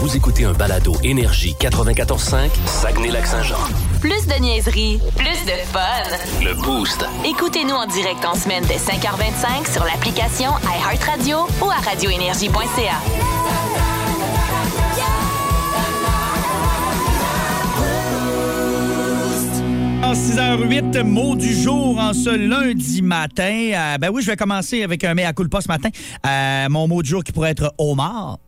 Vous écoutez un balado Énergie 94.5, Saguenay-Lac-Saint-Jean. Plus de niaiserie, plus de fun. Le Boost. Écoutez-nous en direct en semaine dès 5h25 sur l'application iHeartRadio ou à radioénergie.ca. En 6h08, mot du jour en ce lundi matin. Euh, ben oui, je vais commencer avec un mea culpa ce matin. Euh, mon mot du jour qui pourrait être homard.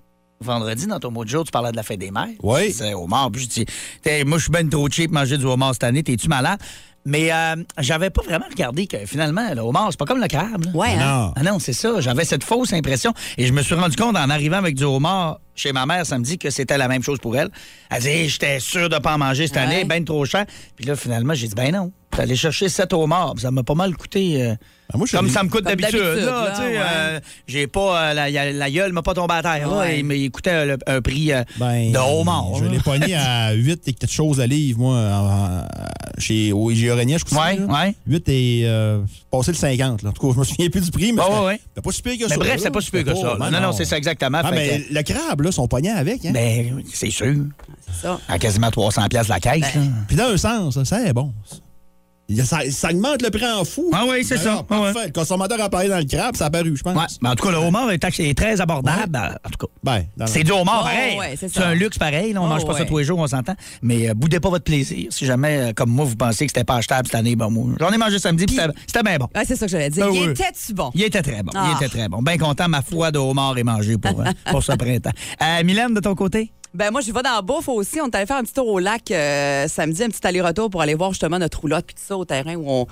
Vendredi, dans ton mot du jour, tu parlais de la fête des mères. Oui. C'est homard. Puis je dis, T'es- moi, je suis ben trop cheap manger du homard cette année. T'es-tu malade? Mais euh, j'avais pas vraiment regardé que finalement, le homard, c'est pas comme le crabe. là. Ouais, hein? Non. Ah non, c'est ça. J'avais cette fausse impression. Et je me suis rendu compte en arrivant avec du homard chez ma mère samedi que c'était la même chose pour elle. Elle dit Hey, J'étais sûr de pas en manger cette année, ben trop cher. Puis là, finalement, j'ai dit Ben non. Allé chercher 7 homards. puis Ça m'a pas mal coûté. euh, moi, je comme ça me coûte d'habitude. là, là, ouais. euh, J'ai pas. euh, la, la gueule m'a pas tombé à terre. là. Ouais. Il, coûtait un, un prix euh, Ben, de homard. Je l'ai pogné à 8 et quelque chose à livre, moi, en- en- chez au IGA Régnier, je crois. Ouais, ouais. 8 et euh, passé le 50. Là. En tout cas, je me souviens plus du prix, mais c'était ouais, pas super que Mais ça. bref, c'est pas super que ça. ben Non, non, c'est ça exactement. Ah, mais que- le crabe, là, sont pognés avec. Hein? ben, c'est sûr. ça. À quasiment 300 pièces la caisse. là. Puis dans un sens, ça, c'est bon. Ça, ça augmente le prix en fou. Ah oui, c'est ça. Alors, Ah ouais. parfait. Le consommateur a parlé dans le crabe, ça a paru, je pense. Ouais. Mais en tout cas, le homard est, très abordable. En tout cas. Ben, C'est du homard, Oh, pareil. ouais, c'est ça. un luxe pareil. là. On Oh, mange pas ça tous les jours, on s'entend. Mais euh, boudez pas votre plaisir. Si jamais, euh, comme moi, vous pensez que c'était pas achetable cette année, ben moi, j'en ai mangé samedi, c'était bien bon. Ouais, c'est ça que j'allais dire. Ah Il oui. était-tu bon? Il était très bon. Ah. Il était très bon. Bien content, ma foi de homard est mangée pour, euh, pour ce printemps. Euh, Mylène, de ton côté? Ben moi, je vais dans la bouffe aussi. On est allé faire un petit tour au lac euh, samedi, un petit aller-retour pour aller voir justement notre roulotte puis tout ça au terrain où on,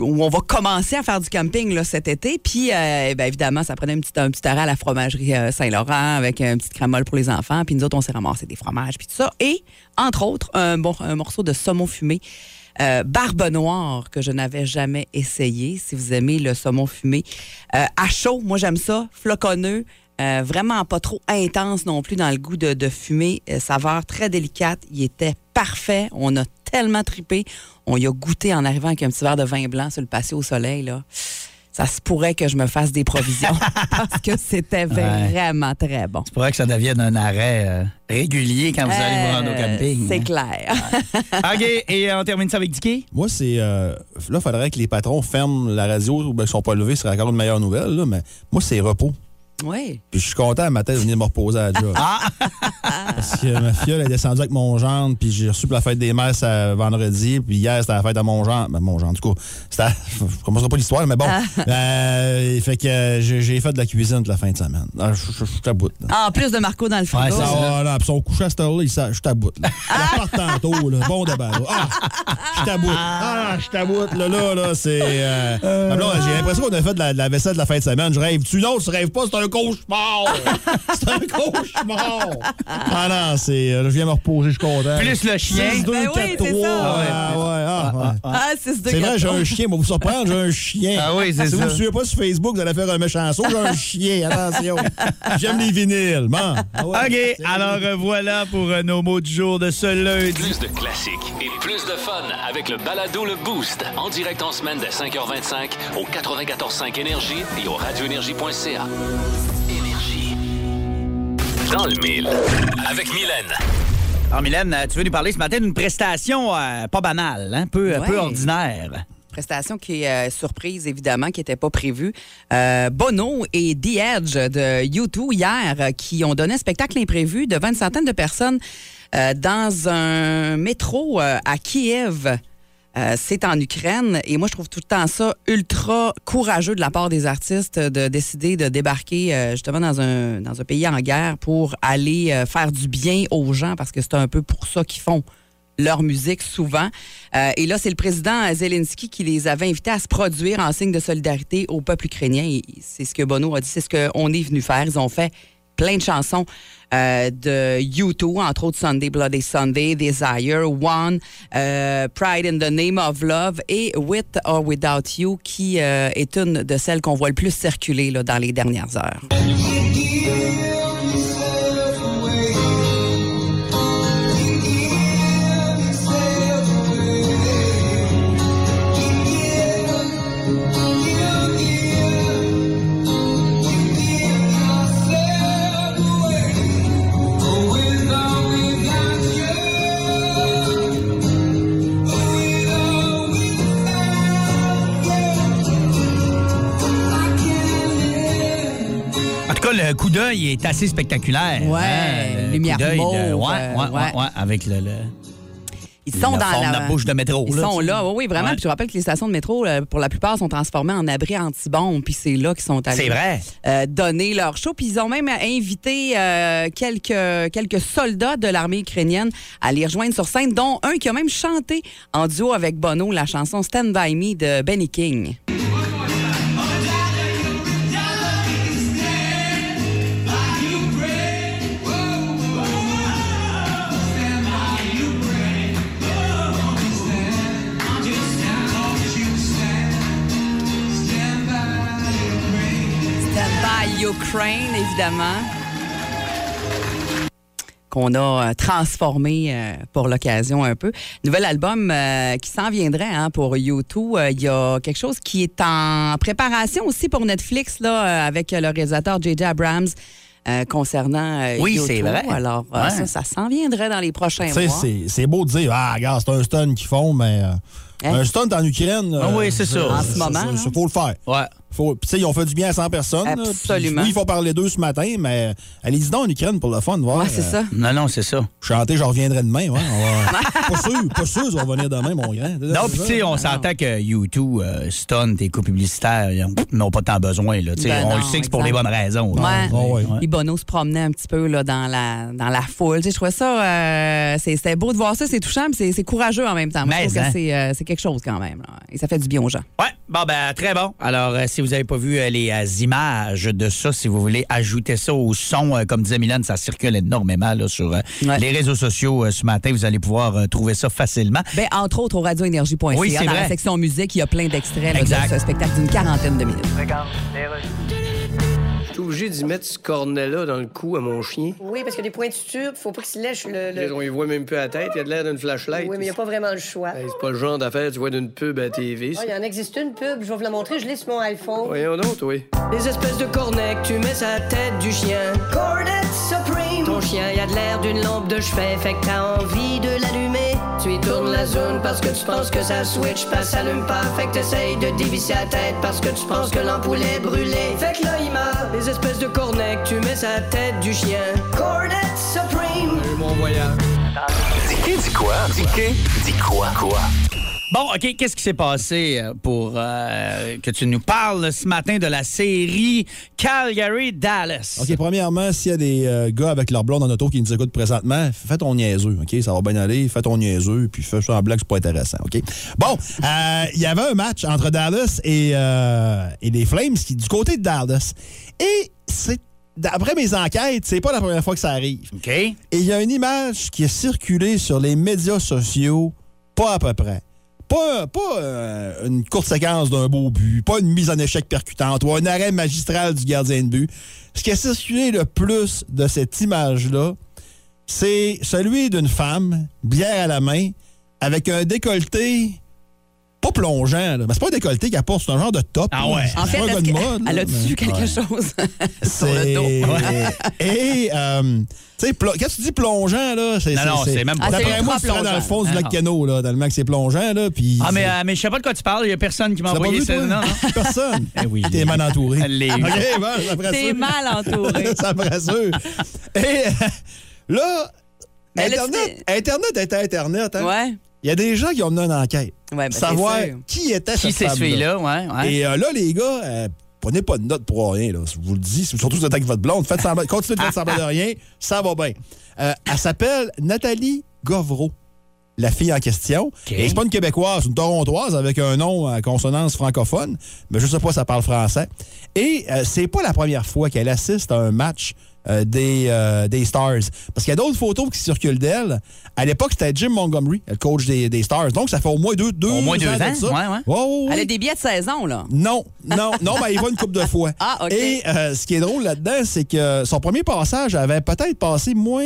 où on va commencer à faire du camping cet été. Puis, euh, ben, évidemment, ça prenait un petit, un petit arrêt à la fromagerie euh, Saint-Laurent avec une petite crème molle pour les enfants. Puis nous autres, on s'est ramassé des fromages puis tout ça. Et, entre autres, un, bon, un morceau de saumon fumé. barbe noire que je n'avais jamais essayé. Si vous aimez le saumon fumé à chaud, moi j'aime ça, floconneux, euh, vraiment pas trop intense non plus dans le goût de, de fumée, Euh, saveur très délicate. Il était parfait. On a tellement tripé. On y a goûté en arrivant avec un petit verre de vin blanc sur le patio au soleil là. Ça se pourrait que je me fasse des provisions parce que c'était vraiment très bon. C'est pour que ça devienne un arrêt euh, régulier quand vous allez vous rendre au camping. C'est hein. clair. OK, et on termine ça avec Dicky? Moi, c'est. euh, là, il faudrait que les patrons ferment la radio ou bien qu'ils sont pas levés. Ce serait encore une meilleure nouvelle. Là, mais moi, c'est repos. Oui. Puis je suis content à matin de venir me reposer à la job. Parce que ma fille, elle est descendue avec mon gendre, puis j'ai reçu pour la fête des mères vendredi, puis hier, c'était la fête à mon gendre. Ben, mon gendre, du coup, c'était. Je commencerai pas l'histoire, mais bon. Euh, fait que euh, j'ai fait de la cuisine toute la fin de semaine. Ah, Je suis à bout. là. En plus de Marco dans le frigo. Ouais. Ah, là, puis son coucher à cette heure-là, je suis à bout. Là. Repart tantôt, là. Bon débat, là. Ah, je suis à bout. Ah, je suis à bout. Là, là, là, c'est. Euh... ma J'ai l'impression qu'on a fait de la, de la vaisselle de la fin de semaine. Je rêve-tu? Non, tu rêves pas, c'est un cauchemar. c'est un cauchemar. Ah non, c'est. euh, là, je viens me reposer, je suis content. Plus le chien. 6, 2, Ben oui, 4, c'est 3. ça. Ah, ouais, ah, ouais. Ah, 6 2 C'est vrai, j'ai un chien. Va vous surprendre, j'ai un chien. Ah oui, c'est si ça. vous ne me suivez pas sur Facebook, vous allez faire un méchant saut. J'ai un chien, attention. J'aime les vinyles. Bon. Ah ouais. OK, alors euh, voilà pour euh, nos mots du jour de ce lundi. Plus de classiques et plus de fun avec le balado Le Boost. En direct en semaine dès 5h25 au 94.5 Énergie et au radioénergie.ca. Énergie. Dans le mille. Avec Mylène. Alors, Mylène, euh, tu veux nous parler ce matin d'une prestation euh, pas banale, hein, peu, Ouais. peu ordinaire. prestation qui est euh, surprise, évidemment, qui n'était pas prévue. Euh, Bono et The Edge de U2 hier, euh, qui ont donné un spectacle imprévu devant une centaine de personnes euh, dans un métro euh, à Kiev. Euh, c'est en Ukraine et moi je trouve tout le temps ça ultra courageux de la part des artistes de décider de débarquer euh, justement dans un, dans un pays en guerre pour aller euh, faire du bien aux gens parce que c'est un peu pour ça qu'ils font leur musique souvent. Et là, c'est le président Zelensky qui les avait invités à se produire en signe de solidarité au peuple ukrainien. C'est ce que Bono a dit, c'est ce qu'on est venu faire. Ils ont fait plein de chansons euh, de U2, entre autres Sunday Bloody Sunday, Desire, One, euh, Pride in the Name of Love et With or Without You, qui euh, est une de celles qu'on voit le plus circuler là, dans les dernières heures. Le coup d'œil est assez spectaculaire. Ouais, hein, lumière coup d'œil de- mauve, ouais, ouais, euh, ouais, ouais. ouais, avec le, le- Ils sont la dans la, la bouche de métro. Ils là, sont là, oui, oui, vraiment. Ouais. Puis je rappelle que les stations de métro, euh, pour la plupart, sont transformées en abris anti-bombes, puis c'est là qu'ils sont allés C'est vrai. euh, donner leur show. Puis ils ont même invité euh, quelques, quelques soldats de l'armée ukrainienne à les rejoindre sur scène, dont un qui a même chanté en duo avec Bono la chanson Stand By Me de Benny King. Ukraine, évidemment. qu'on a euh, transformé euh, pour l'occasion un peu. Nouvel album euh, qui s'en viendrait hein, pour YouTube. Euh, Il y a quelque chose qui est en préparation aussi pour Netflix là, euh, avec le réalisateur J.J. Abrams euh, concernant euh, Oui, U2. c'est vrai. Alors, Ouais. ça, ça s'en viendrait dans les prochains mois. c'est- beau de dire, ah, regarde, c'est un stun qu'ils font, mais. euh, Hein? Un stunt en Ukraine. Ah oui, c'est ça. En ce moment, Il là. faut le faire. Ouais. Faut, puis, tu sais, ils ont fait du bien à 100 personnes. là, Absolument. oui, il faut parler d'eux ce matin, mais allez-y donc en Ukraine pour le fun, voir. Ouais, c'est euh, ça. Non, non, c'est ça. Chanter, je reviendrai demain. Ouais, on va- pas sûr, pas sûr, je vais revenir demain, mon grand. Non, puis tu sais, on s'entend que YouTube, euh, Stun, tes coups publicitaires, ils n'ont pas tant besoin. Là. Tu sais, Ben on le sait que c'est pour les bonnes raisons. Ouais. Ouais. Puis Bono se promenait un petit peu là, dans, la, dans la foule. Tu sais, je trouvais ça, euh, c'est- c'était beau de voir ça, c'est touchant, mais c'est- c'est courageux en même temps. Moi, je trouve hein. que c'est euh, c'est quelque chose quand même. là. Et ça fait du bien aux gens. Ouais, bon, ben, très bon. Alors, euh, si vous n'avez pas vu euh, les euh, images de ça, si vous voulez ajouter ça au son, euh, comme disait Milan, ça circule énormément là, sur Ouais. les réseaux sociaux ce matin. Vous allez pouvoir trouver ça facilement. Ben, entre autres, au radioénergie.ca, Oui, c'est dans la section musique, il y a plein d'extraits de ce spectacle d'une quarantaine de minutes. Obligé d'y mettre ce cornet-là dans le cou à mon chien? Oui, parce que des pointitures, faut pas qu'il se lèche le. le- On y voit même plus à la tête, il a de l'air d'une flashlight. Oui, mais il n'y a pas vraiment le choix. Hey, c'est pas le genre d'affaire tu vois d'une pub à TV. Ah, il y en existe une pub, je vais vous la montrer, je l'ai sur mon iPhone. Voyons donc, oui. Les espèces de cornets que tu mets sur la tête du chien. Cornet! Ton chien, il a de l'air d'une lampe de chevet, fait que t'as envie de l'allumer. Tu y tournes la zone parce que tu penses que ça switch, pas s'allume pas, fait que t'essayes de dévisser la tête parce que tu penses que l'ampoule est brûlée. Fait que là, il meurt. Les espèces de cornets que tu mets la tête du chien. Cornet Supreme! Et mon voyage. Dis dis quoi? Dis dis quoi? Quoi? Bon, OK, qu'est-ce qui s'est passé euh, pour euh, que tu nous parles ce matin de la série Calgary-Dallas? OK, premièrement, s'il y a des euh, gars avec leur blonde en auto qui nous écoutent présentement, fais ton niaiseux, OK? Ça va bien aller, fais ton niaiseux, puis fais semblant que c'est pas intéressant, OK? Bon, euh, il y avait un match entre Dallas et, et les Flames qui, du côté de Dallas. Et c'est, d'après mes enquêtes, c'est pas la première fois que ça arrive. OK. Et il y a une image qui a circulé sur les médias sociaux, pas à peu près. Pas, pas euh, une courte séquence d'un beau but, pas une mise en échec percutante ou un arrêt magistral du gardien de but. Ce qui a circulé le plus de cette image-là, c'est celui d'une femme, bière à la main, avec un décolleté pas plongeant. là. Mais c'est pas un décolleté qu'elle porte, c'est un genre de top. Ah ouais. C'est En fait, pas que- mode, elle mais- vu quelque Ouais. chose? Sur le dos? C'est- Et, euh, tu sais, plo- quand tu dis plongeant, là, c'est. Non, non, c'est même pas- Ah, c'est D'après moi, serais dans le fond du plongeant. lac Cano, là, tellement que c'est plongeant, là. Puis. Ah, mais, c'est- euh, mais je sais pas de quoi tu parles. Il y a personne qui m'a pas envoyé ça. Non, non. Personne. Eh oui. T'es mal entouré. Elle. OK, bon, T'es mal entouré. ça me rassure. Et là, Internet, tu Internet était Internet. Hein? Ouais. Il y a des gens qui ont mené une enquête. Ouais, ben, savoir qui était Qui cette femme-là. celui-là? Ouais, ouais. Et euh, là, les gars, euh, prenez pas de notes pour rien. Là. Je vous le dis, surtout si vous êtes avec votre blonde. Faites semblant- continuez de faire semblant de rien. Ça va bien. Euh, elle s'appelle Nathalie Govreau, la fille en question. Et c'est pas une Québécoise, c'est une Torontoise avec un nom à consonance francophone. Mais je sais pas si elle parle français. Et c'est pas la première fois qu'elle assiste à un match euh, des, euh, des Stars. Parce qu'il y a d'autres photos qui circulent d'elle. À l'époque, c'était Jim Montgomery, le coach des, des Stars. Donc, ça fait au moins deux, deux Au moins deux de ans, ça. ouais, ouais. Elle a des billets de saison, là. Non, non, non, mais il va une coupe de fois. Ah, OK. Et euh, ce qui est drôle là-dedans, c'est que son premier passage avait peut-être passé moins.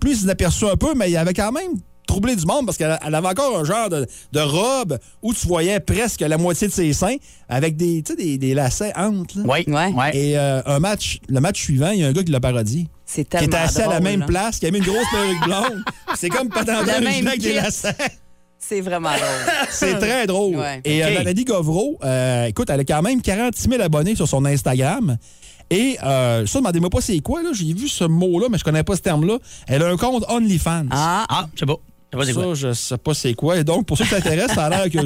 plus inaperçu un peu, mais il avait quand même troublé du monde parce qu'elle elle avait encore un genre de, de robe où tu voyais presque la moitié de ses seins avec des, des, des lacets entre. là. Oui, Ouais. ouais. Et euh, un match, le match suivant, il y a un gars qui l'a parodié. C'est Qui tellement était assis à la même place, qui a mis une grosse perruque blonde. C'est comme pas dans La le même avec des lacets. C'est vraiment drôle. C'est très drôle. Ouais. Et euh, OK. Maladie Govreau, euh, écoute, elle a quand même 46 000 abonnés sur son Instagram. Et euh, ça, demandez-moi pas c'est quoi, là. J'ai vu ce mot-là, mais je connais pas ce terme-là. Elle a un compte OnlyFans. Ah, Ah, je sais pas. Je sais pas c'est quoi. Ça, je sais pas c'est quoi. Et donc, pour ceux qui s'intéressent, ça a l'air que.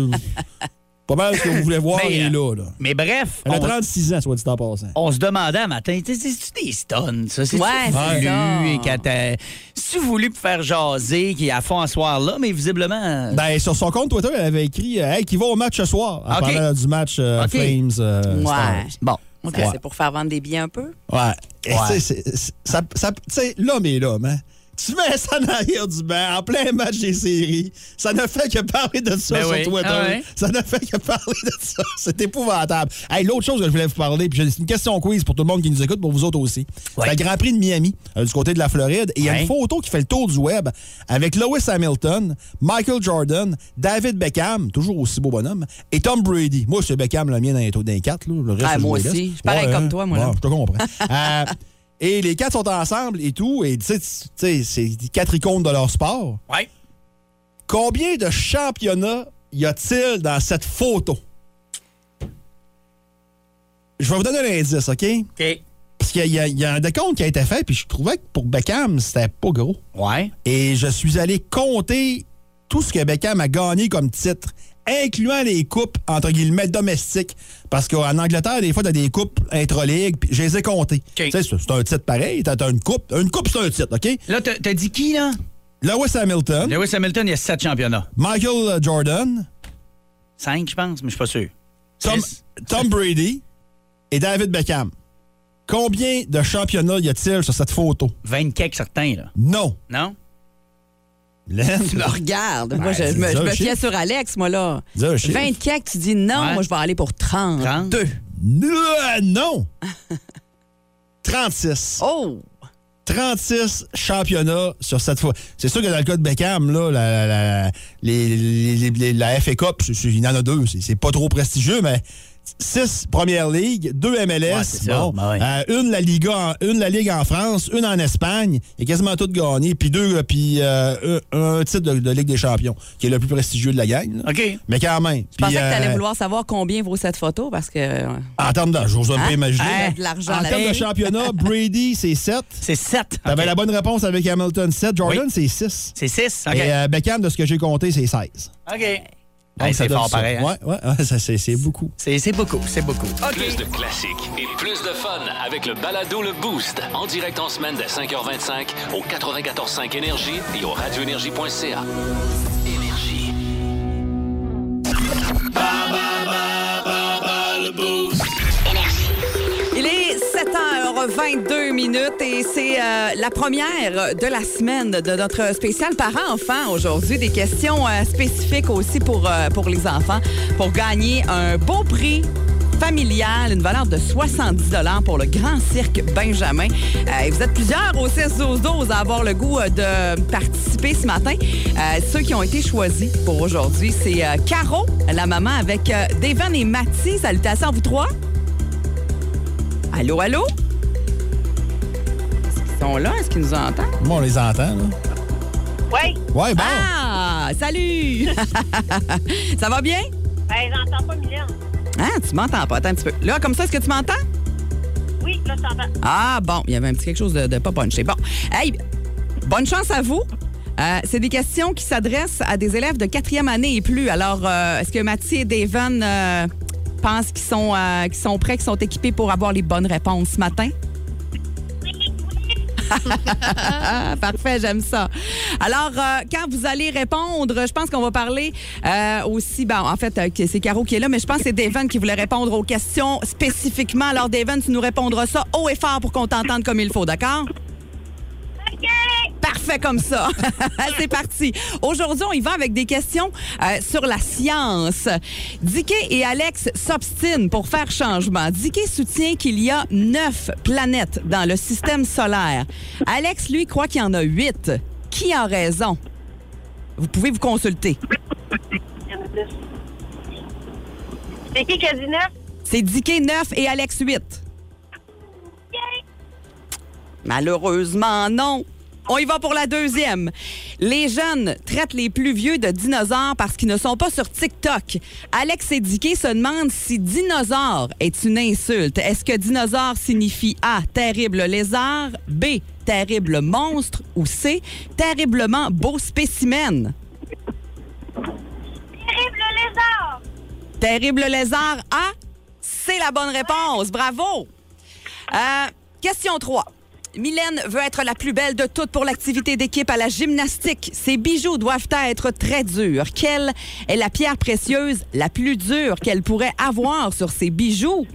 Pas mal ce que vous voulez voir, Mais, il est euh, là, là. Mais bref, Elle a on, 36 ans, soit dit en passant. on se demandait un matin, c'est-tu des stuns, ça? C'est-tu Ouais, c'est ça. C'est-tu voulu pour faire jaser, qui est à fond ce soir-là, mais visiblement... Ben, sur son compte Twitter, elle avait écrit euh, Hey, qui va au match ce soir? En OK. parlant du match euh. Flames. euh, Stars. ouais. Bon, Ça. C'est pour faire vendre des billets un peu? Ouais. Ouais. ça, ça- sais, l'homme est l'homme, hein. Tu mets ça en arrière du banc, en plein match des séries. Ça ne fait que parler de ça Ben sur oui. Twitter. Ah ouais. Ça ne fait que parler de ça. C'est épouvantable. Hey, L'autre chose que je voulais vous parler, puis c'est une question quiz pour tout le monde qui nous écoute, pour vous autres aussi. Ouais. C'est le Grand Prix de Miami, euh, du côté de la Floride. Et il y a une photo qui fait le tour du web avec Lewis Hamilton, Michael Jordan, David Beckham, toujours aussi beau bonhomme, et Tom Brady. Moi, c'est Beckham, le mien dans les dans les quatre. Là. Le reste, Ah, moi aussi. Je pareil comme toi, moi, là. Je te comprends. Euh, et les quatre sont ensemble et tout. Et tu sais, c'est quatre icônes de leur sport. Ouais. Combien de championnats y a-t-il dans cette photo? Je vais vous donner un indice, OK? OK. Parce qu'il y, y a un décompte qui a été fait, puis je trouvais que pour Beckham, c'était pas gros. Ouais. Et je suis allé compter tout ce que Beckham a gagné comme titre, incluant les coupes, entre guillemets, domestiques. Parce qu'en Angleterre, des fois, t'as des coupes intra-ligues, puis je les ai comptées. Tu sais, c'est un titre pareil, t'as une coupe. Une coupe, c'est un titre, OK? Là, t'as dit qui, là? Lewis Hamilton, Lewis Hamilton, il y a sept championnats. Michael Jordan, Cinq, je pense, mais je suis pas sûr. Tom, Brady et David Beckham. Combien de championnats y a-t-il sur cette photo? 20 quelques certains, là. Non. Non? Tu me regardes. moi, je, me, je me fiais sur Alex, moi, là. Dis un chiffre. 20 quelques, tu dis non. Ouais. Moi, je vais aller pour 32. Euh, non. 36. Oh! 36 championnats sur cette fois. C'est sûr que dans le cas de Beckham, là, la, la, la- les- les- les- les- la FA Cup, il y en a deux. C'est pas trop prestigieux, mais 6 Première Ligue, 2 MLS, Ouais, bon, Ben ouais. euh, une, la Liga en- une la Ligue en France, une en Espagne, il a quasiment tout gagné, puis deux, euh, puis euh, un, titre de, de Ligue des Champions, qui est le plus prestigieux de la gang. là. OK. Mais quand même. Je pensais Puis, que tu allais euh, vouloir savoir combien vaut cette photo parce que. euh, En termes d'âge, j'ose même pas Hein? imaginer. Hein? De l'argent En termes de championnat, Brady, c'est 7. C'est 7. T'avais la bonne réponse avec Hamilton 7. Jordan, Oui. c'est 6. C'est 6. OK. Et euh, Beckham, de ce que j'ai compté, c'est 16. OK. Hey, ça c'est fort ça. pareil. hein? Ouais, ouais, c'est, c'est beaucoup. C'est c'est beaucoup, c'est beaucoup. Plus de classiques et plus de fun avec le balado Le Boost. En direct en semaine dès 5h25 au 94.5 Énergie et au radioénergie.ca. 7h22 minutes et c'est euh, la première de la semaine de notre spécial parents-enfants aujourd'hui. Des questions euh, spécifiques aussi pour, euh, pour les enfants pour gagner un beau prix familial, une valeur de 70 pour le Grand Cirque Benjamin. Et vous êtes plusieurs au 6 12 12 à avoir le goût de participer ce matin. Ceux qui ont été choisis pour aujourd'hui, c'est Caro, la maman, avec Devon et Mathis. Salutations à vous trois. Allô, allô? Est-ce qu'ils sont là? Est-ce qu'ils nous entendent? Moi, on les entend, là. Oui, Ouais, bon. Ah! Salut! ça va bien? ben, j'entends pas Mylène. Ah, tu m'entends pas. Attends un petit peu. Là, comme ça, est-ce que tu m'entends? Oui, là, je t'entends. Ah, bon, il y avait un petit quelque chose de, de pas punché. Bon, hey, bonne chance à vous. Euh, c'est des questions qui s'adressent à des élèves de quatrième année et plus. Alors, euh, est-ce que Mathieu et Devon euh, pensent qu'ils sont, euh, qu'ils sont prêts, qu'ils sont équipés pour avoir les bonnes réponses ce matin? Parfait, j'aime ça. Alors, euh, quand vous allez répondre, je pense qu'on va parler euh, aussi, ben, en fait, euh, c'est Caro qui est là, mais je pense que c'est Daven qui voulait répondre aux questions spécifiquement. Alors, Daven, tu nous répondras ça haut et fort pour qu'on t'entende comme il faut, d'accord? Comme ça. C'est parti. Aujourd'hui, on y va avec des questions euh, sur la science. Dicky et Alex s'obstinent pour faire changement. Dicky soutient qu'il y a neuf planètes dans le système solaire. Alex, lui, croit qu'il y en a huit. Qui a raison? Vous pouvez vous consulter. Il y en a plus. C'est qui qui a dit neuf? C'est Dicky 9 et Alex 8. Malheureusement, non. On y va pour la deuxième. Les jeunes traitent les plus vieux de dinosaures parce qu'ils ne sont pas sur TikTok. Alex et Dicky se demandent si dinosaure est une insulte. Est-ce que dinosaure signifie A, terrible lézard, B, terrible monstre ou C, terriblement beau spécimen? Terrible lézard! Terrible lézard A, c'est la bonne réponse. Bravo. Euh, question 3. Mylène veut être la plus belle de toutes pour l'activité d'équipe à la gymnastique. Ses bijoux doivent être très durs. Quelle est la pierre précieuse la plus dure qu'elle pourrait avoir sur ses bijoux?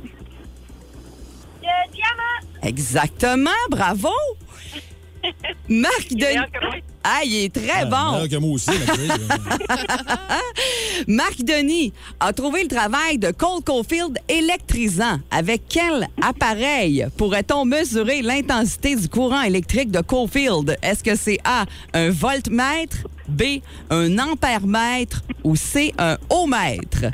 Le diamant! Exactement, bravo! Marc Denis. Ah, il est très bon. Meilleur que moi aussi, ma fille. Marc Denis a trouvé le travail de Cole Caulfield électrisant. Avec quel appareil pourrait-on mesurer l'intensité du courant électrique de Caulfield? Est-ce que c'est A, un voltmètre, B, un ampèremètre ou C, un ohmètre?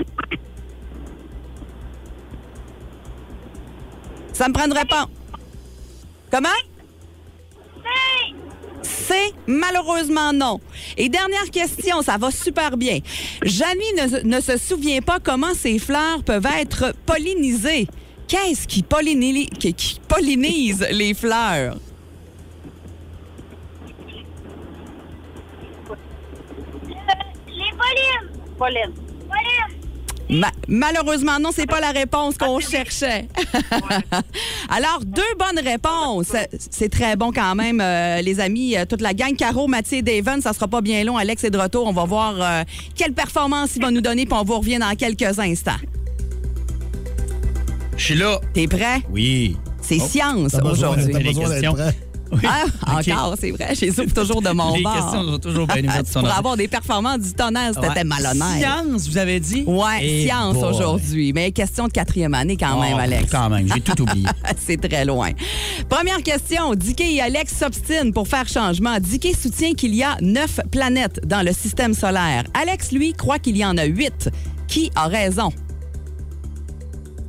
Ça me prend une réponse. Comment? C'est malheureusement non. Et dernière question, ça va super bien. Janie ne, se souvient pas comment ces fleurs peuvent être pollinisées. Qu'est-ce qui, pollini- qui- pollinise les fleurs? Les Paulines! Pauline. Pauline! Ma- malheureusement, non, c'est pas la réponse qu'on cherchait. Alors, deux bonnes réponses. C'est très bon quand même, euh, les amis. Euh, Toute la gang, Caro, Mathieu et Daven, ça sera pas bien long. Alex est de retour. On va voir euh, quelle performance il va nous donner, puis on vous revient dans quelques instants. Je suis là. T'es prêt? Oui. C'est science T'as besoin, aujourd'hui. Ah, encore, c'est vrai. J'ai souffle toujours de mon Les bord. questions sont toujours bien Pour avoir des performances du tonnerre, c'était Ouais. malhonnête. Science, vous avez dit? Ouais, Eh science aujourd'hui. Mais question de quatrième année quand même, Oh, Alex. Quand même, j'ai tout oublié. C'est très loin. Première question. Dicky et Alex s'obstinent pour faire changement. Dicky soutient qu'il y a neuf planètes dans le système solaire. Alex, lui, croit qu'il y en a huit. Qui a raison?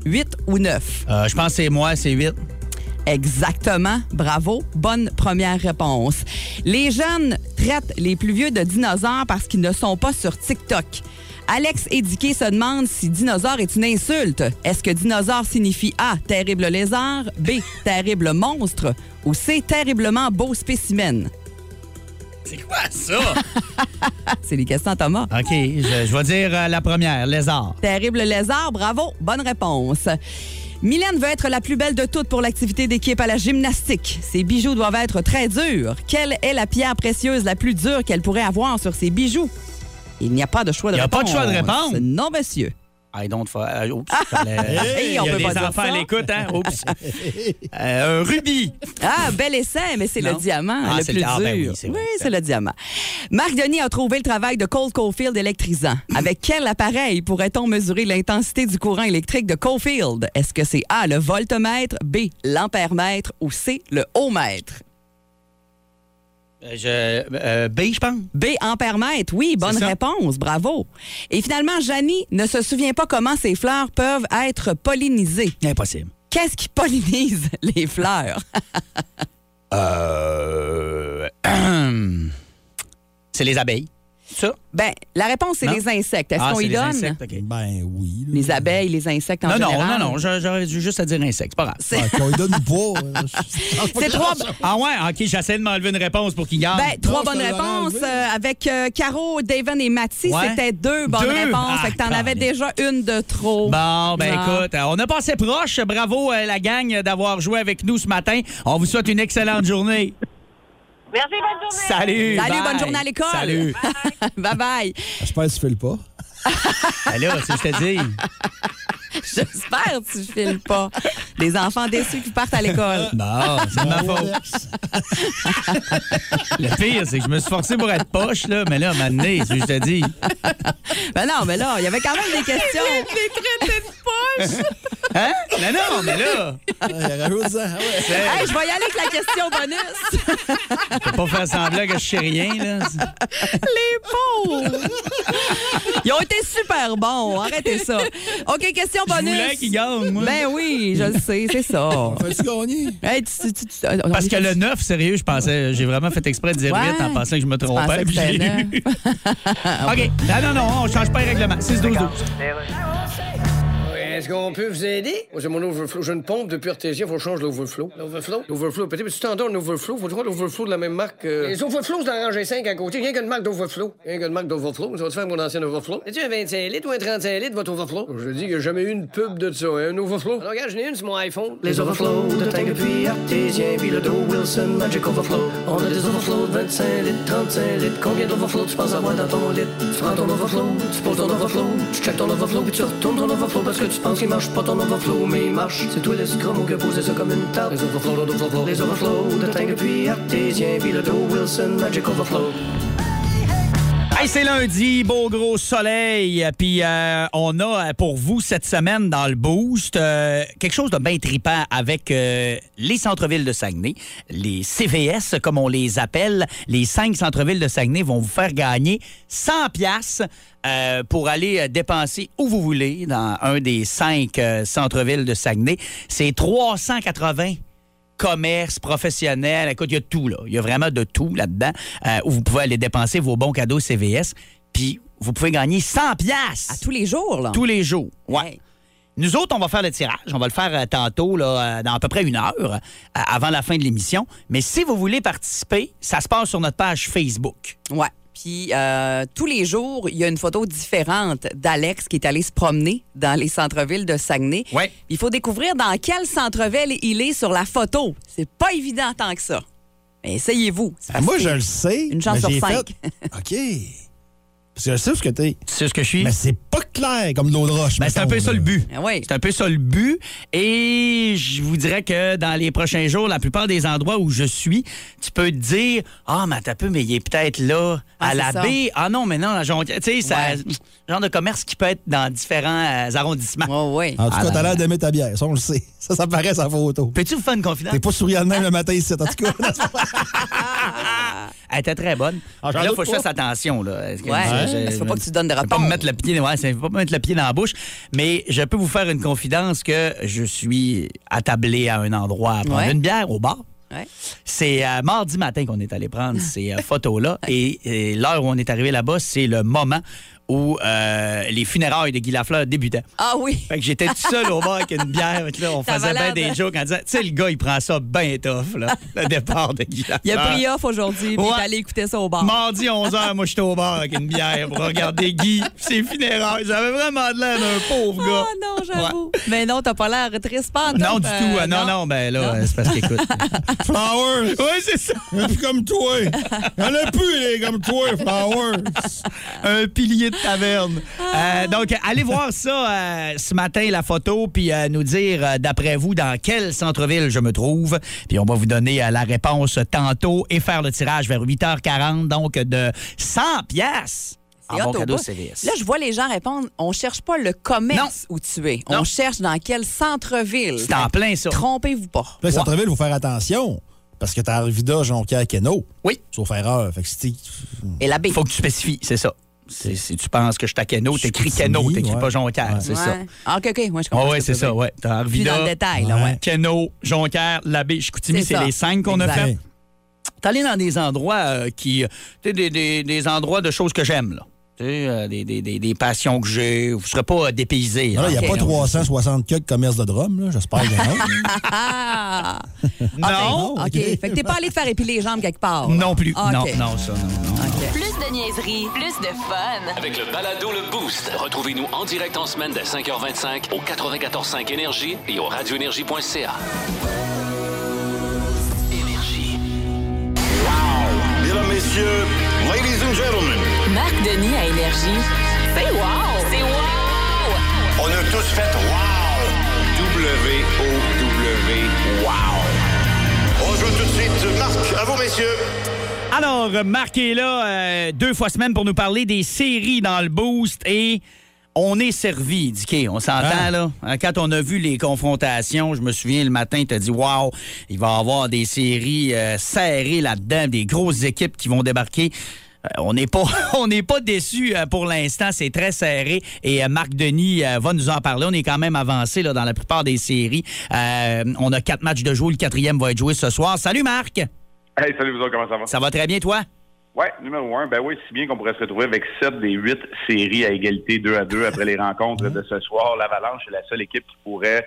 Huit ou neuf? Euh, je pense que c'est moi, c'est 8. Exactement. Bravo. Bonne première réponse. Les jeunes traitent les plus vieux de dinosaures parce qu'ils ne sont pas sur TikTok. Alex Dicky se demandent si dinosaure est une insulte. Est-ce que dinosaure signifie A, terrible lézard, B, terrible monstre ou C, terriblement beau spécimen? C'est quoi ça? C'est les questions Thomas. OK, je, je vais dire euh, la première, lézard. Terrible lézard, bravo, bonne réponse. Mylène veut être la plus belle de toutes pour l'activité d'équipe à la gymnastique. Ses bijoux doivent être très durs. Quelle est la pierre précieuse la plus dure qu'elle pourrait avoir sur ses bijoux? Il n'y a pas de choix de Il n'y a réponse. pas de choix de réponse? Non, monsieur. I don't fa- euh, oups, fallait- Hey, on Il y a peut des pas dire enfants ça. à l'écoute, hein? Oups. Euh, un rubis. Ah, bel essai, mais c'est le Non? diamant Ah, le c'est plus le- ah, dur. ben oui, c'est vrai. c'est le diamant. Marc Denis a trouvé le travail de Cole Caulfield électrisant. Avec quel appareil pourrait-on mesurer l'intensité du courant électrique de Caulfield? Est-ce que c'est A, le voltmètre, B, l'ampèremètre ou C, le ohmètre? Euh, Je, euh, B, je pense. B, ampèremètre. Oui, bonne réponse. Bravo. Et finalement, Janie ne se souvient pas comment ces fleurs peuvent être pollinisées. Impossible. Qu'est-ce qui pollinise les fleurs? Euh... C'est les abeilles. Ça? Ben, la réponse, c'est Non? les insectes. Est-ce Ah, qu'on y les donne? insectes. Ben oui. là. Les abeilles, les insectes en Non, non, général. non, non, j'a- j'aurais dû juste à dire insecte, c'est pas grave. Ah, qu'on lui donne ou pas. euh, C'est trois, Ah ouais, OK, j'essaie de m'enlever une réponse pour qu'il gagne. ben, trois Non, bonnes réponses. euh, avec euh, Caro, Daven et Mathy, Ouais. c'était deux bonnes Deux? réponses. Ah, fait que t'en avais calme. déjà une de trop. Bon, ben Ah. écoute, on a passé proche. Bravo, euh, la gang, d'avoir joué avec nous ce matin. On vous souhaite une excellente journée. Merci, bonne journée. Salut. Salut, bye. bonne journée à l'école. Salut. bye bye. J'espère que tu fais le pas. Là, c'est ce que je te dis. J'espère que tu files pas. Les enfants déçus qui partent à l'école. Bon, c'est de ma faute. Le pire, c'est que je me suis forcé pour être poche, là, mais là, maintenant, c'est ce que je te dis. Ben non, mais là, il y avait quand même des questions. Les traités de poche. Hein? Non, non, mais là, Il rajoute ça. Ah. Hey, je vais y aller avec la question bonus. faut pas faire semblant que je sais rien, là. Les pauvres. Ils ont été super bons. Arrêtez ça. OK, question Je bonus. voulais qu'il gagne, moi. Ben oui, je le sais, c'est ça. Fais-tu gagner? Hey, tu- tu- tu- tu- Parce que le 9, sérieux, je pensais, j'ai vraiment fait exprès de dire Ouais. 8 en pensant que je me Tu trompais. que puis je c'était eu. OK. Non, non, non, on change pas les règlements. 6-12-12. Est-ce qu'on peut vous aider? Moi, c'est mon overflow. J'ai une pompe depuis artésien, faut que je change l'overflow. L'overflow? L'overflow. Peut-être que tu t'endors un overflow. Faut trouver l'overflow de la même marque. euh, Les overflows, c'est dans rangée 5 à côté. Rien qu'une marque d'overflow. Rien qu'une marque d'overflow. Ça va te faire mon ancien overflow. Es-tu un 25 litres ou un 35 litres, votre overflow? Je dis qu'il n'y a jamais eu une pub de ça. hein, Un overflow. Alors, regarde, j'en ai une sur mon iPhone. Les overflows de tank puis artésien, puis le dos Wilson Magic Overflow. On a des overflows de 25 litres, 35 litres. Combien d'overflows tu penses avoir dans ton lit? Tu prends ton overflow, tu poses ton overflow, tu checkes ton overflow, puis tu retournes ton overflow parce que tu penses qu'il marche pas ton overflow, mais il marche. C'est toi le scrum qui a posé ça comme une table. Les overflows, les overflows, les overflows de tank puis artésien, puis le dos Wilson Magic Overflow. C'est lundi, beau gros soleil. Puis euh, on a pour vous cette semaine dans le Boost euh, quelque chose de bien tripant avec euh, les centres-villes de Saguenay, les CVS comme on les appelle. Les cinq centres-villes de Saguenay vont vous faire gagner 100 pièces pour aller dépenser où vous voulez dans un des cinq centres-villes de Saguenay. C'est 380 commerce, professionnel. Écoute, il y a tout, là. Il y a vraiment de tout là-dedans euh, où vous pouvez aller dépenser vos bons cadeaux CVS. Puis vous pouvez gagner 100 pièces À tous les jours, là. tous les jours. Ouais. Hey. Nous autres, on va faire le tirage. On va le faire euh, tantôt, là, euh, dans à peu près une heure, euh, avant la fin de l'émission. Mais si vous voulez participer, ça se passe sur notre page Facebook. Ouais. Puis euh, tous les jours, il y a une photo différente d'Alex qui est allé se promener dans les centres-villes de Saguenay. Ouais. Il faut découvrir dans quel centre-ville il est sur la photo. C'est pas évident tant que ça. Mais essayez-vous. Ah, moi, je le sais. Une chance sur cinq. fait- OK. Je sais ce que t'es. Tu sais ce que je suis? Mais c'est pas clair comme de l'eau de roche. Ben, c'est un peu ça le but. Oui. C'est un peu ça le but. Et je vous dirais que dans les prochains jours, la plupart des endroits où je suis, tu peux te dire Ah, mais t'as peu, mais il est peut-être là, Ah, à la ça. baie. Ah non, mais non, la Jonquière. Tu sais, Ouais. genre de commerce qui peut être dans différents euh, arrondissements. Ouais, ouais. En tout cas, t'as l'air d'aimer ta bière. Ça, on le sait. Ça, ça paraît sa photo. Peux-tu vous faire une confidence? T'es pas souriant même le matin ici, en tout cas. Elle était très bonne. Ah, là, il faut que je fasse attention. Là. Ouais, qu'il faut pas que tu donnes de vais pas me mettre le pied, ouais, faut pas me mettre le pied dans la bouche. Mais je peux vous faire une confidence que je suis attablé à un endroit à prendre Ouais. une bière au bar. Ouais. C'est euh, mardi matin qu'on est allé prendre ces euh, photos-là. Et, et l'heure où on est arrivé là-bas, c'est le moment où euh, les funérailles de Guy Lafleur débutaient. Ah oui. Fait que j'étais tout seul au bar avec une bière. Là, on faisait bien des jokes en disant, tu sais, le gars, il prend ça bien tough, là, le départ de Guy Lafleur. Il a pris off aujourd'hui, puis il Ouais. est allé écouter ça au bar. Mardi 11h, moi, j'étais au bar avec une bière pour regarder Guy, ses funérailles. J'avais vraiment de l'air d'un pauvre gars. Oh non, j'avoue. Mais non, t'as pas l'air triste, pas en Non, du euh, tout. Ah, non, non, ben là, euh, c'est parce qu'écoute. Flowers. oui, c'est ça. Un comme toi. Il y en a plus, les comme toi, Flowers. Un pilier de taverne. Euh, donc, allez voir ça euh, ce matin, la photo, puis euh, nous dire, euh, d'après vous, dans quel centre-ville je me trouve. Puis on va vous donner euh, la réponse tantôt et faire le tirage vers 8h40, donc de 100 pièces. en C'est bon cadeau. Là, je vois les gens répondre on cherche pas le commerce où tu es. Non. On cherche dans quel centre-ville. C'est en plein ça. Trompez-vous pas. Là, centre-ville, il faut faire attention. Parce que t'as Arvida, Jonquière, Keno. Oui. Sauf erreur. Fait que c'est. Et la. Il faut que tu spécifies, c'est ça. Si tu penses que je suis à Keno, t'écris Keno, t'écris ouais. pas Jonquière, Ouais. c'est ça? Ouais. Ah, OK, OK. Moi, je Ah comprends. ouais, ce que c'est ça, ouais. T'as dans le détail, là, ouais. Keno, Jonquière, Labbé, Chicoutimi, C'est les cinq qu'on a fait. T'es allé dans des endroits euh, qui. Tu sais, des, des- des endroits de choses que j'aime, là. Tu sais, euh, des, des- des- des passions que j'ai. Vous ne serez pas euh, dépaysés. Ah, Il n'y a hein. pas 360 quelques commerces de drum, là. J'espère qu'il y en a. Ah! Non. OK. Fait que t'es pas allé te faire épiler les jambes quelque part. là. Non plus. Ah, Non, non, ça, non. non. Plus de niaiserie, plus de fun. Avec le balado Le Boost, retrouvez-nous en direct en semaine dès 5h25 au 94.5 Énergie et au radioénergie.ca. Énergie. Mesdames, Messieurs, and Gentlemen, Marc Denis à Énergie. C'est wow! C'est wow! on a tous fait wow! W-O-W, wow! On joue tout de suite. Marc, à vous, messieurs. Alors, Marc est là euh, deux fois semaine pour nous parler des séries dans le boost et on est servi, Dicky. On s'entend, Ah. là? Hein, Quand on a vu les confrontations, je me souviens, le matin, tu as dit, wow, il va y avoir des séries euh, serrées là-dedans, des grosses équipes qui vont débarquer. Euh, on n'est pas, on n'est pas déçus euh, pour l'instant. C'est très serré. Et euh, Marc Denis va nous en parler. On est quand même avancé là, dans la plupart des séries. Euh, on a quatre matchs de jouer. Le quatrième va être joué ce soir. Salut, Marc. Hey, salut vous autres, comment ça va? Ça va très bien, toi? Ouais, numéro un, ben oui, si bien qu'on pourrait se retrouver avec sept des huit séries à égalité 2 à 2 après les rencontres de ce soir. L'Avalanche est la seule équipe qui pourrait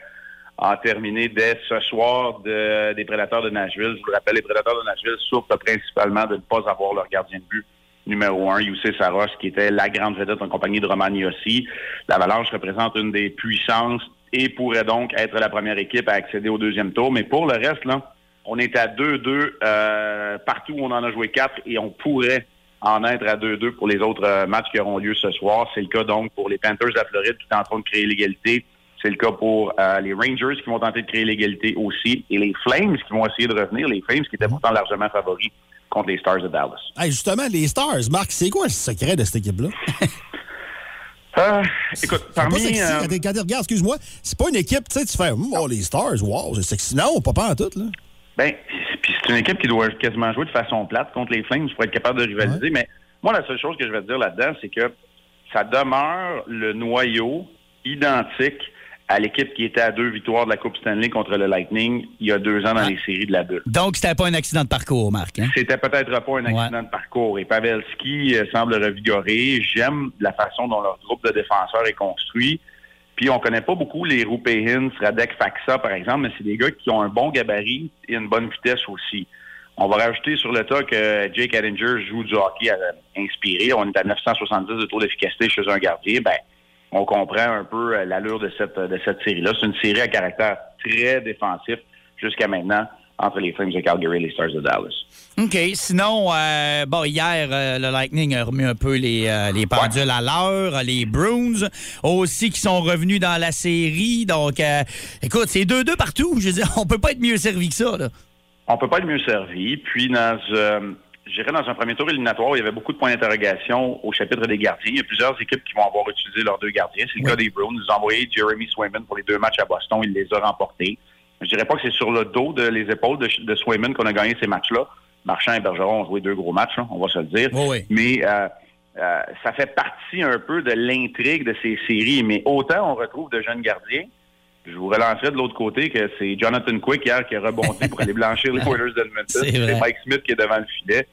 en terminer dès ce soir de- des Prédateurs de Nashville. Je vous le rappelle, les Prédateurs de Nashville souffrent principalement de ne pas avoir leur gardien de but numéro un, Youssef Saros, qui était la grande vedette en compagnie de Roman Yossi. L'Avalanche représente une des puissances et pourrait donc être la première équipe à accéder au deuxième tour. Mais pour le reste, là, on est à 2-2 euh, partout où on en a joué 4 et on pourrait en être à 2-2 pour les autres euh, matchs qui auront lieu ce soir. C'est le cas donc pour les Panthers de Floride qui sont en train de créer l'égalité. C'est le cas pour euh, les Rangers qui vont tenter de créer l'égalité aussi et les Flames qui vont essayer de revenir. Les Flames qui étaient pourtant largement favoris contre les Stars de Dallas. Hey, justement, les Stars, Marc, c'est quoi le secret de cette équipe-là? Euh, écoute, pas parmi... sexy. euh, Quand quand regardes, excuse-moi, c'est pas une équipe, tu sais, tu fais, Hum, oh, les Stars, wow, c'est sexy. Non, pas pas en tout, là. Ben, puis c'est une équipe qui doit quasiment jouer de façon plate contre les Flames pour être capable de rivaliser. Mais moi, la seule chose que je vais te dire là-dedans, c'est que ça demeure le noyau identique à l'équipe qui était à deux victoires de la Coupe Stanley contre le Lightning il y a deux ans dans les séries de la bulle. Donc, c'était pas un accident de parcours, Marc. Hein? C'était peut-être pas un accident de parcours. Et Pavelski euh, semble revigoré. J'aime la façon dont leur groupe de défenseurs est construit. Puis on connaît pas beaucoup les Rupehins, Radek Faxa, par exemple, mais c'est des gars qui ont un bon gabarit et une bonne vitesse aussi. On va rajouter sur le tas que Jake Edinger joue du hockey euh, inspiré. On est à 970 de taux d'efficacité chez un gardien. Ben, on comprend un peu euh, l'allure de cette, de cette série-là. C'est une série à caractère très défensif jusqu'à maintenant entre les Flames de Calgary et les Stars de Dallas. OK. Sinon, euh, bon, hier, euh, le Lightning a remis un peu les, euh, les pendules à l'heure. Les Bruins aussi qui sont revenus dans la série. Donc, écoute, c'est 2-2 partout. Je veux dire, on peut pas être mieux servi que ça. Là. On peut pas être mieux servi. Puis, dans, je dirais dans un premier tour éliminatoire, où il y avait beaucoup de points d'interrogation au chapitre des gardiens. Il y a plusieurs équipes qui vont avoir utilisé leurs deux gardiens. C'est le cas des Bruins. Ils ont envoyé Jeremy Swayman pour les deux matchs à Boston. Il les a remportés. Je dirais pas que c'est sur le dos de les épaules de, de Swayman qu'on a gagné ces matchs-là. Marchand et Bergeron ont joué deux gros matchs, là, on va se le dire. Mais euh, euh, ça fait partie un peu de l'intrigue de ces séries. Mais autant on retrouve de jeunes gardiens, je vous relancerai de l'autre côté que c'est Jonathan Quick hier qui a rebondi pour aller blanchir les Oilers d'Edmonton. C'est Mike Smith qui est devant le filet.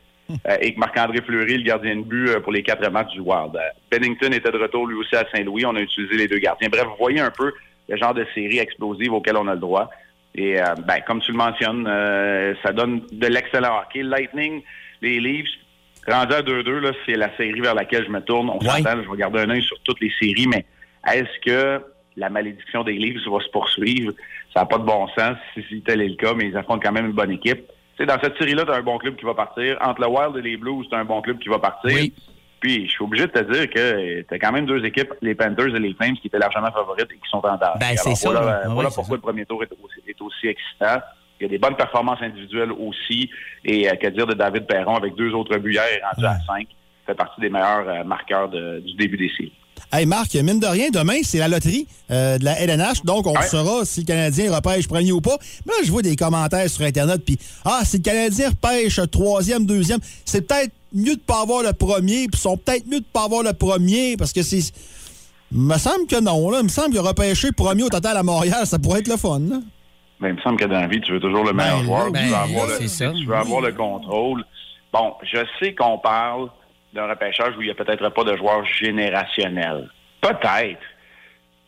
euh, et que Marc-André Fleury, le gardien de but euh, pour les quatre matchs du Wild. Euh, Bennington était de retour lui aussi à Saint-Louis. On a utilisé les deux gardiens. Bref, vous voyez un peu le genre de série explosive auquel on a le droit. Et ben, comme tu le mentionnes, ça donne de l'excellent hockey. Lightning, les Leafs, rendu à 2-2, là, c'est la série vers laquelle je me tourne. On s'entend, je vais garder un œil sur toutes les séries, mais est-ce que la malédiction des Leafs va se poursuivre? Ça n'a pas de bon sens si, tel est le cas, mais ils affrontent quand même une bonne équipe. Dans cette série-là, tu as un bon club qui va partir. Entre le Wild et les Blues, tu un bon club qui va partir. Puis, je suis obligé de te dire que tu as quand même deux équipes, les Panthers et les Flames, qui étaient largement favorites et qui sont en danger. Ben, c'est ça, Voilà, pourquoi le premier tour est aussi, est aussi excitant. Il y a des bonnes performances individuelles aussi. Et euh, que dire de David Perron avec deux autres buts hier rendu à cinq. fait partie des meilleurs euh, marqueurs de- du début des séries. Hey Marc, mine de rien, demain, c'est la loterie euh, de la LNH, donc on saura si le Canadien repêche premier ou pas. Mais là, je vois des commentaires sur Internet, puis ah, si le Canadien repêche troisième, deuxième, c'est peut-être mieux de pas avoir le premier, puis ils sont peut-être mieux de pas avoir le premier, parce que c'est... Il me semble que non, là. Il me semble que repêcher premier au total à Montréal, ça pourrait être le fun, là. Ben, il me semble que dans la vie, tu veux toujours le meilleur Ben, joueur. ben, tu veux avoir, le, c'est ça. tu veux avoir le contrôle. Bon, je sais qu'on parle d'un repêchage où il n'y a peut-être pas de joueurs générationnels. Peut-être.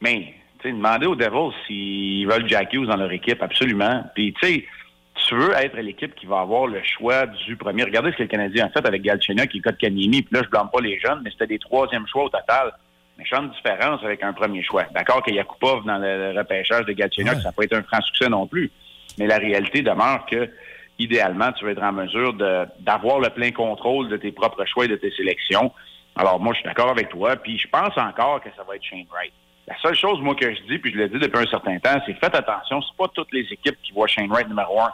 Mais, tu sais, demandez aux Devils s'ils veulent Jack Hughes dans leur équipe, absolument. Puis, tu sais, tu veux être l'équipe qui va avoir le choix du premier. Regardez ce que le Canadien a fait avec Galchenyuk et Kotkaniemi. Puis là, je blâme pas les jeunes, mais c'était des troisièmes choix au total. Méchante différence avec un premier choix. D'accord qu'il y a Yakupov dans le repêchage de Galchenyuk, ça n'a pas été un franc succès non plus. Mais la réalité demeure que, idéalement, tu vas être en mesure d'avoir le plein contrôle de tes propres choix et de tes sélections. Alors, moi, je suis d'accord avec toi. Puis, je pense encore que ça va être Shane Wright. La seule chose, moi, que je dis, puis je l'ai dit depuis un certain temps, c'est faites attention. C'est pas toutes les équipes qui voient Shane Wright numéro un.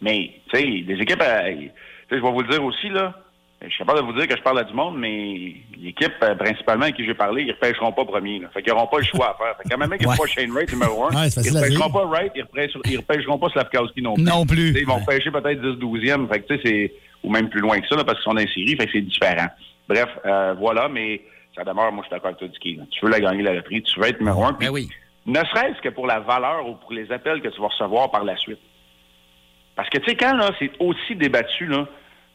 Mais, tu sais, les équipes, je vais vous le dire aussi, là. Je suis capable de vous dire que je parle à du monde, mais l'équipe, euh, principalement, à qui j'ai parlé, ils ne repêcheront pas premier. Là. Fait qu'ils n'auront pas le choix à faire. Fait quand même, qu'ils ne Ouais. pas Shane Wright numéro un, Ouais, c'est ils ne repêcheront pas Wright, ils repêcheront, ils repêcheront pas Slavkowski non plus. Non plus. Ils vont pêcher peut-être 10-12e, fait que, tu sais, c'est, ou même plus loin que ça, là, parce qu'ils sont dans fait que c'est différent. Bref, euh, voilà, mais ça demeure, moi, je suis d'accord avec toi, Dicky. là. Tu veux la gagner la loterie, tu veux être numéro un. puis Ben oui. Ne serait-ce que pour la valeur ou pour les appels que tu vas recevoir par la suite. Parce que, tu sais, quand là, c'est aussi débattu, là,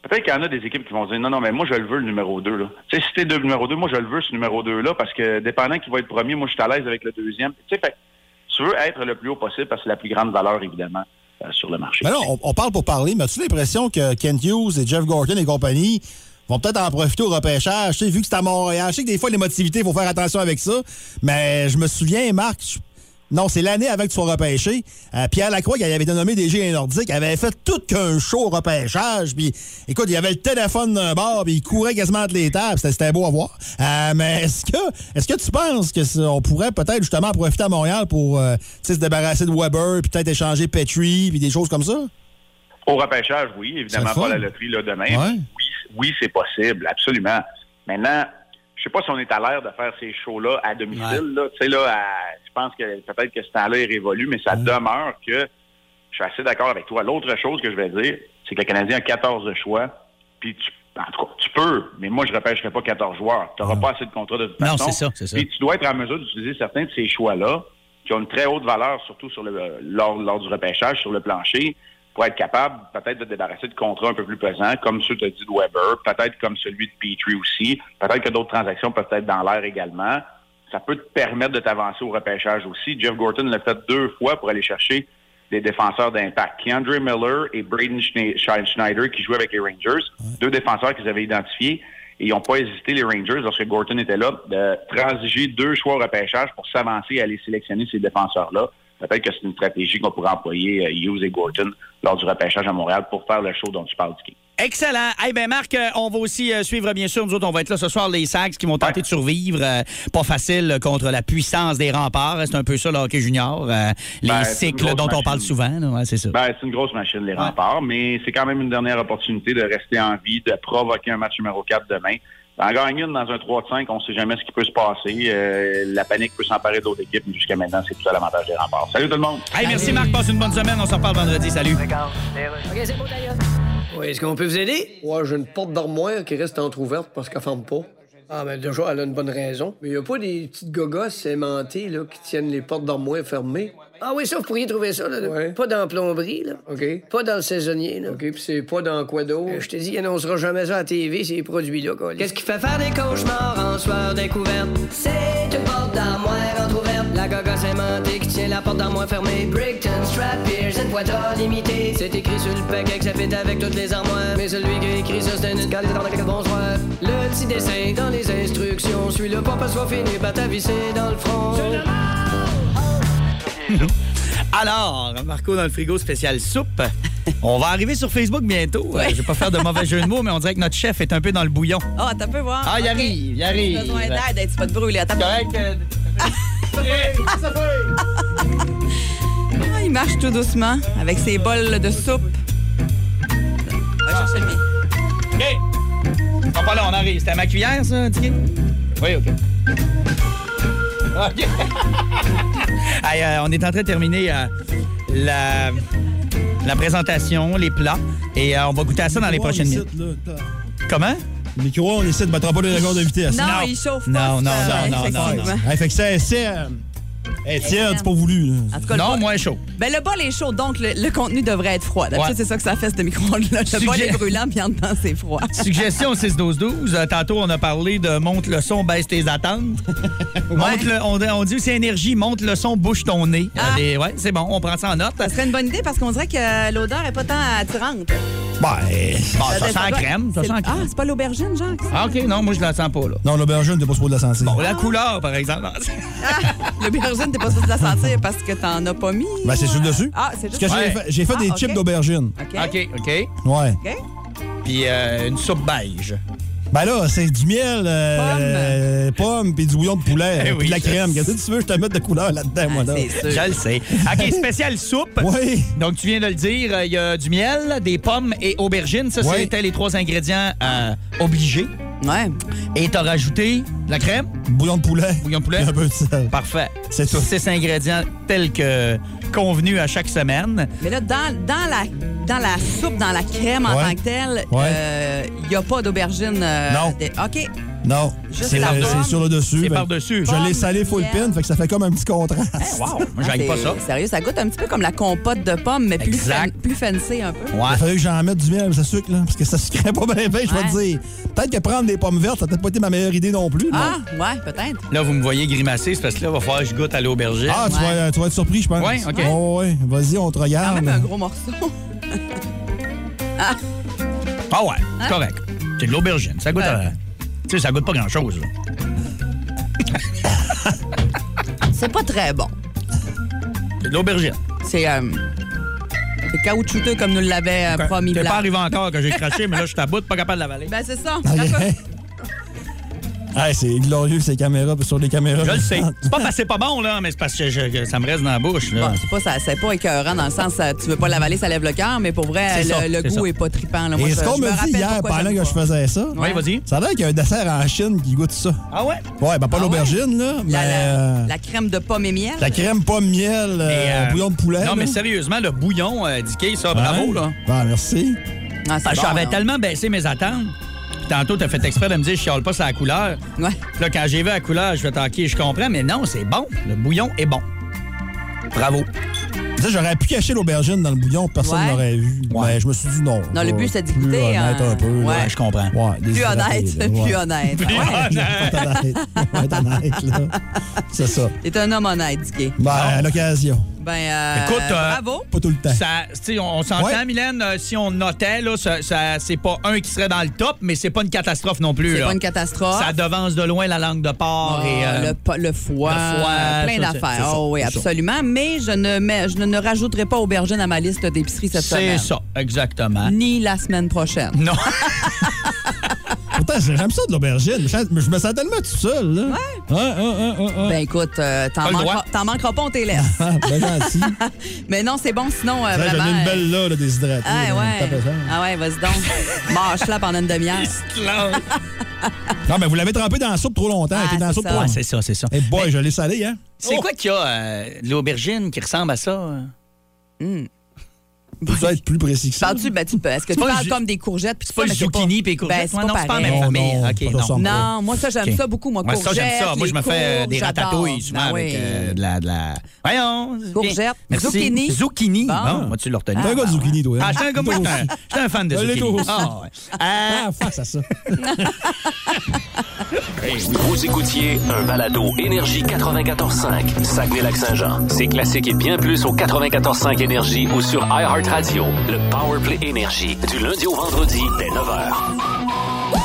peut-être qu'il y en a des équipes qui vont dire non, non, mais moi, je le veux, le numéro 2. Là. Tu sais, si t'es le numéro 2, moi, je le veux, ce numéro 2-là, parce que dépendant qui va être premier, moi, je suis à l'aise avec le deuxième. Tu sais, fait, tu veux être le plus haut possible parce que c'est la plus grande valeur, évidemment, euh, sur le marché. Mais là, on, parle pour parler, mais as-tu l'impression que Kent Hughes et Jeff Gorton et compagnie vont peut-être en profiter au repêchage? Vu que c'est à Montréal, je sais que des fois, l'émotivité, il faut faire attention avec ça, mais je me souviens, Marc, non, c'est l'année avant que tu sois repêché. euh, Pierre Lacroix, qui avait dénommé des géants nordiques, avait fait tout qu'un show au repêchage. Puis, écoute, il y avait le téléphone d'un bord, puis il courait quasiment entre les tables. C'était- beau à voir. Euh, mais est-ce que, est-ce que tu penses que ça- on pourrait peut-être justement profiter à Montréal pour euh, se débarrasser de Weber, puis peut-être échanger Petrie, puis des choses comme ça? Au repêchage, oui, évidemment, pas la loterie là, demain. Ouais. Oui, oui c'est possible, absolument. Maintenant, je sais pas si on est à l'air de faire ces shows-là à domicile. Là. Tu sais, là, à- je pense que peut-être que ce temps-là est révolu, mais ça demeure que je suis assez d'accord avec toi. L'autre chose que je vais dire, c'est que le Canadien a 14 de choix, puis tu, en tout cas, tu peux, mais moi, je ne repêcherai pas 14 joueurs. Tu n'auras pas assez de contrats de toute Non, façon. c'est ça, c'est ça. Puis tu dois être en mesure d'utiliser certains de ces choix-là, qui ont une très haute valeur, surtout sur le, lors, lors du repêchage, sur le plancher, pour être capable peut-être de débarrasser de contrats un peu plus pesants, comme ceux, tu as dit, de Weber, peut-être comme celui de Petrie aussi. Peut-être que d'autres transactions peuvent être dans l'air également. Ça peut te permettre de t'avancer au repêchage aussi. Jeff Gorton l'a fait deux fois pour aller chercher des défenseurs d'impact. Keandre Miller et Braden Schne- Sch- Schneider qui jouaient avec les Rangers, deux défenseurs qu'ils avaient identifiés. Et ils n'ont pas hésité, les Rangers, lorsque Gorton était là, de transiger deux choix au repêchage pour s'avancer et aller sélectionner ces défenseurs-là. Peut-être que c'est une stratégie qu'on pourrait employer euh, Hughes et Gorton lors du repêchage à Montréal pour faire le show dont tu parles, Dicky. Excellent. Eh ben Marc, euh, on va aussi euh, suivre, bien sûr, nous autres, on va être là ce soir, les Sags qui vont tenter de survivre. euh, pas facile contre la puissance des remparts. C'est un peu ça, le hockey junior. euh, les Ben, cycles dont on parle souvent. ouais, c'est ça. Ben, c'est une grosse machine, les remparts, mais c'est quand même une dernière opportunité de rester en vie, de provoquer un match numéro 4 demain. En gagne une dans un 3 de 5, on ne sait jamais ce qui peut se passer. Euh, la panique peut s'emparer d'autres équipes, mais jusqu'à maintenant, c'est tout à l'avantage des remparts. Salut tout le monde! Hey, merci Marc, passe une bonne semaine. On se reparle vendredi. Salut. OK, c'est beau, d'ailleurs. Oui, est-ce qu'on peut vous aider? Ouais, j'ai une porte d'armoire qui reste entrouverte parce qu'elle ferme pas. Ah, mais déjà, elle a une bonne raison. Mais il a pas des petites gogosses aimantées là, qui tiennent les portes d'armoire fermées? Ah oui, ça, vous pourriez trouver ça, là. Ouais. Pas dans plomberie, là. OK. Pas dans le saisonnier, là. OK, puis c'est pas dans quoi d'autre? Euh, Je te dis, il annoncera jamais ça à la TV, ces produits-là, quoi. Qu'est-ce qui fait faire des cauchemars en soir découverte? C'est une porte d'armoire entrouverte. La gogosse aimantée qui tient la porte d'armoire fermée. Brickton, Strap, Pierce, une pointe limitée. C'est écrit sur le paquet que ça fait avec toutes les armoires. Mais celui qui a écrit ça, c'est une calice dans laquelle bonsoir. Le petit dessin dans les instructions. Suis-le pas parce soit fini par t'avisser dans le front. Alors, Marco dans le frigo spécial soupe. On va arriver sur Facebook bientôt. Euh, je vais pas faire de mauvais jeu de mots, mais on dirait que notre chef est un peu dans le bouillon. Ah, t'as peu voir. Ah, il arrive, il arrive. Besoin d'aide, tu vas te brûler. Attends. Correct. Ah, il marche tout doucement avec ses bols de soupe. Va chercher le mien. OK. On pas là, on arrive. C'était à ma cuillère, ça, Dicky? Oui, OK. OK. Euh, on est en train de terminer euh, la, la présentation, les plats. Et euh, on va goûter à ça dans les prochaines minutes. Comment? Le micro, on essaie de battre pas les records de vitesse. Non, il chauffe pas. Non, non, ça, non, non, non. Hey, fait que c'est. c'est, Hey, tiens, c'est pas voulu. En tout cas, le Non, bol- moins chaud. Ben, le bol est chaud, donc le, le contenu devrait être froid. D'habitude, Ouais. c'est ça que ça fait, ce micro-ondes-là. Le Suggé- bol est brûlant, puis en dedans, c'est froid. Suggestion 6-12-12. Euh, tantôt, on a parlé de monte le son, baisse tes attentes. monte le, on, on dit c'est énergie, monte le son, bouge ton nez. Ah. Euh, ouais, c'est bon, on prend ça en note. Ça serait une bonne idée parce qu'on dirait que l'odeur est pas tant attirante. Ben, Bon, ça doit- sent la crème. Ça c'est- sent la Ah, crème. c'est pas l'aubergine, Jacques? Ah, OK, non, moi, je la sens pas, là. non, l'aubergine, t'es pas supposé de la sentir. Bon, la couleur, par exemple. L'aubergine, t'es pas supposé la sentir parce que t'en as pas mis. Ben, c'est sur le dessus. Ah, c'est juste Parce que j'ai Ouais. fait, j'ai fait Ah, des ok. chips d'aubergine. OK. OK, OK. Ouais. OK. Puis euh, une soupe beige. Ben là, c'est du miel, euh, pommes, puis du bouillon de poulet, Eh puis oui, de la je crème. Qu'est-ce que tu veux, je te mette de couleur là-dedans, moi, là? Ah, C'est sûr. Je le sais. OK, spécial soupe. Oui. Donc, tu viens de le dire, euh, il y a du miel, des pommes et aubergines. Ça, c'était les trois ingrédients euh, obligés. Ouais. Et t'as rajouté de la crème, Bouillon de poulet. bouillon de poulet. un peu de sel. Parfait. C'est tout. Six ingrédients tels que convenus à chaque semaine. Mais là, dans, dans, la, dans la soupe, dans la crème en Ouais. tant que telle, il Ouais. n'y a pas d'aubergine. euh, Non. des- OK. Non, c'est sur le dessus. C'est Ben, par-dessus. Je l'ai salé full pin, fait que ça fait comme un petit contraste. Wow, moi, Ah, j'aille pas ça. Sérieux, ça goûte un petit peu comme la compote de pommes, mais plus, fan- plus fancy un peu. Il Ouais. a fallu que j'en mette du miel, ça sucre, là, parce que ça sucrait pas bien, bien, je vais te Ouais. dire. Peut-être que prendre des pommes vertes, ça n'a peut-être pas été ma meilleure idée non plus. Ah, non? ouais, peut-être. Là, vous me voyez grimacer, c'est parce que là, il va falloir que je goûte à l'aubergine. Ah, tu, Ouais. vas, tu vas être surpris, je pense. Ouais, OK. Oh, ouais, vas-y, on te Quand regarde. même un gros morceau. Ah ouais, c'est correct. C'est de l'aubergine. Ça goûte Ouais. à... Tu sais, ça goûte pas grand-chose. là. C'est pas très bon. C'est de l'aubergine. C'est euh, c'est caoutchouteux comme nous l'avait euh, promis. T'es Blanc. pas arrivé encore que j'ai craché, mais là, je suis à bout, pas capable de l'avaler. Ben, c'est ça. OK. Ah, c'est glorieux, ces caméras, sur les caméras. Je le sais. C'est pas parce que c'est pas bon, là, mais c'est parce que je- que ça me reste dans la bouche. Là. Bon, c'est pas, ça- c'est pas écœurant dans le sens euh, tu veux pas l'avaler, ça lève le cœur, mais pour vrai, le, ça, goût ça. est pas trippant. Là. Moi, Et je- ce qu'on me dit hier pourquoi pendant que je faisais ça, Oui, vas-y. ça a l'air qu'il y a un dessert en Chine qui goûte ça. Ah ouais? Ouais, ben pas Ah l'aubergine, là, mais La, la- euh, la crème de pomme et miel? la crème pomme miel, euh, euh, bouillon de poulet. Non, mais sérieusement, le bouillon, euh, Dicky, ça, bravo, là. Ben, merci. Ah, bon, j'avais non? tellement baissé mes attentes. Puis tantôt, t'as fait exprès de me dire, je chiale pas sur la couleur. Ouais. Puis Là, quand j'ai vu la couleur, je vais t'enquiller, je comprends, mais non, c'est bon. Le bouillon est bon. Bravo. Ça, j'aurais pu cacher l'aubergine dans le bouillon, personne Ouais. l'aurait vu. Ouais. Mais je me suis dit non. Non, le but, c'est d'y plus honnête hein. un peu. là. Ouais. Ouais, je comprends. Ouais, Plus honnête, là, plus honnête. Plus Ouais. honnête. Faut être honnête. Faut être honnête, là. C'est ça. T'es un homme honnête, Dicky. Ben, à l'occasion. Ben, euh, Écoute, euh, bravo. Pas tout le temps. Ça, tu sais, on, on s'entend, Ouais. Mylène, euh, si on notait, là, ça, ça- c'est pas un qui serait dans le top, mais c'est pas une catastrophe non plus. C'est pas une catastrophe. Ça devance de loin la langue de porc Ah, et. euh, le, foie, le foie, plein c'est- d'affaires. c'est Oh, oui, c'est ça. absolument. Mais je ne, mets, je ne rajouterai pas aubergine à ma liste d'épicerie cette c'est semaine. ça, exactement. Ni la semaine prochaine. Non. Pourtant, j'aime ça de l'aubergine. Je, je me sens tellement tout seul, là. Ouais. Ben écoute, euh, t'en t'en manqueras pas, on t'es laisse. Ah, ben gentil. Mais non, c'est bon, sinon, euh, Là, J'en vraiment... ai une euh, belle là, là déshydratée. Ah ouais. Ah ouais, vas-y donc. Mâche-la pendant une demi-heure. Non, mais vous l'avez trempé dans la soupe trop longtemps. Elle Ah, était dans la c'est soupe ça. trop c'est ça, c'est ça. Eh boy, je l'ai salé, hein? C'est Oh! quoi qu'il y a, euh, de l'aubergine qui ressemble à ça? euh? Tu dois être plus précis que ça. Parles-tu, ben, tu peux. Est-ce que tu parles comme des courgettes? puis C'est pas le zucchini puis les courgettes? Ben, c'est Ouais, pas non, c'est pas la même Non, famille. non, non. moi, ça, j'aime ça beaucoup, moi. Ouais, ça, j'aime ça. courgettes, Moi, je me fais euh, des ratatouilles souvent Ben avec euh, de, la, de la. Voyons. Courgettes. Zucchini. Zucchini. Bon. Moi, tu l'as retenu. T'es un gars de zucchini, toi. hein? Ah, j'étais un gars, moi, Toi j'étais un- fan de zucchini. aussi. Ah, ouais. Ah, face à ça. Vous écoutiez un balado Énergie 94.5, Saguenay-Lac-Saint-Jean. C'est classique et bien plus au 94.5 Énergie ou sur iHeartRadio. Le Powerplay Énergie, du lundi au vendredi dès 9h.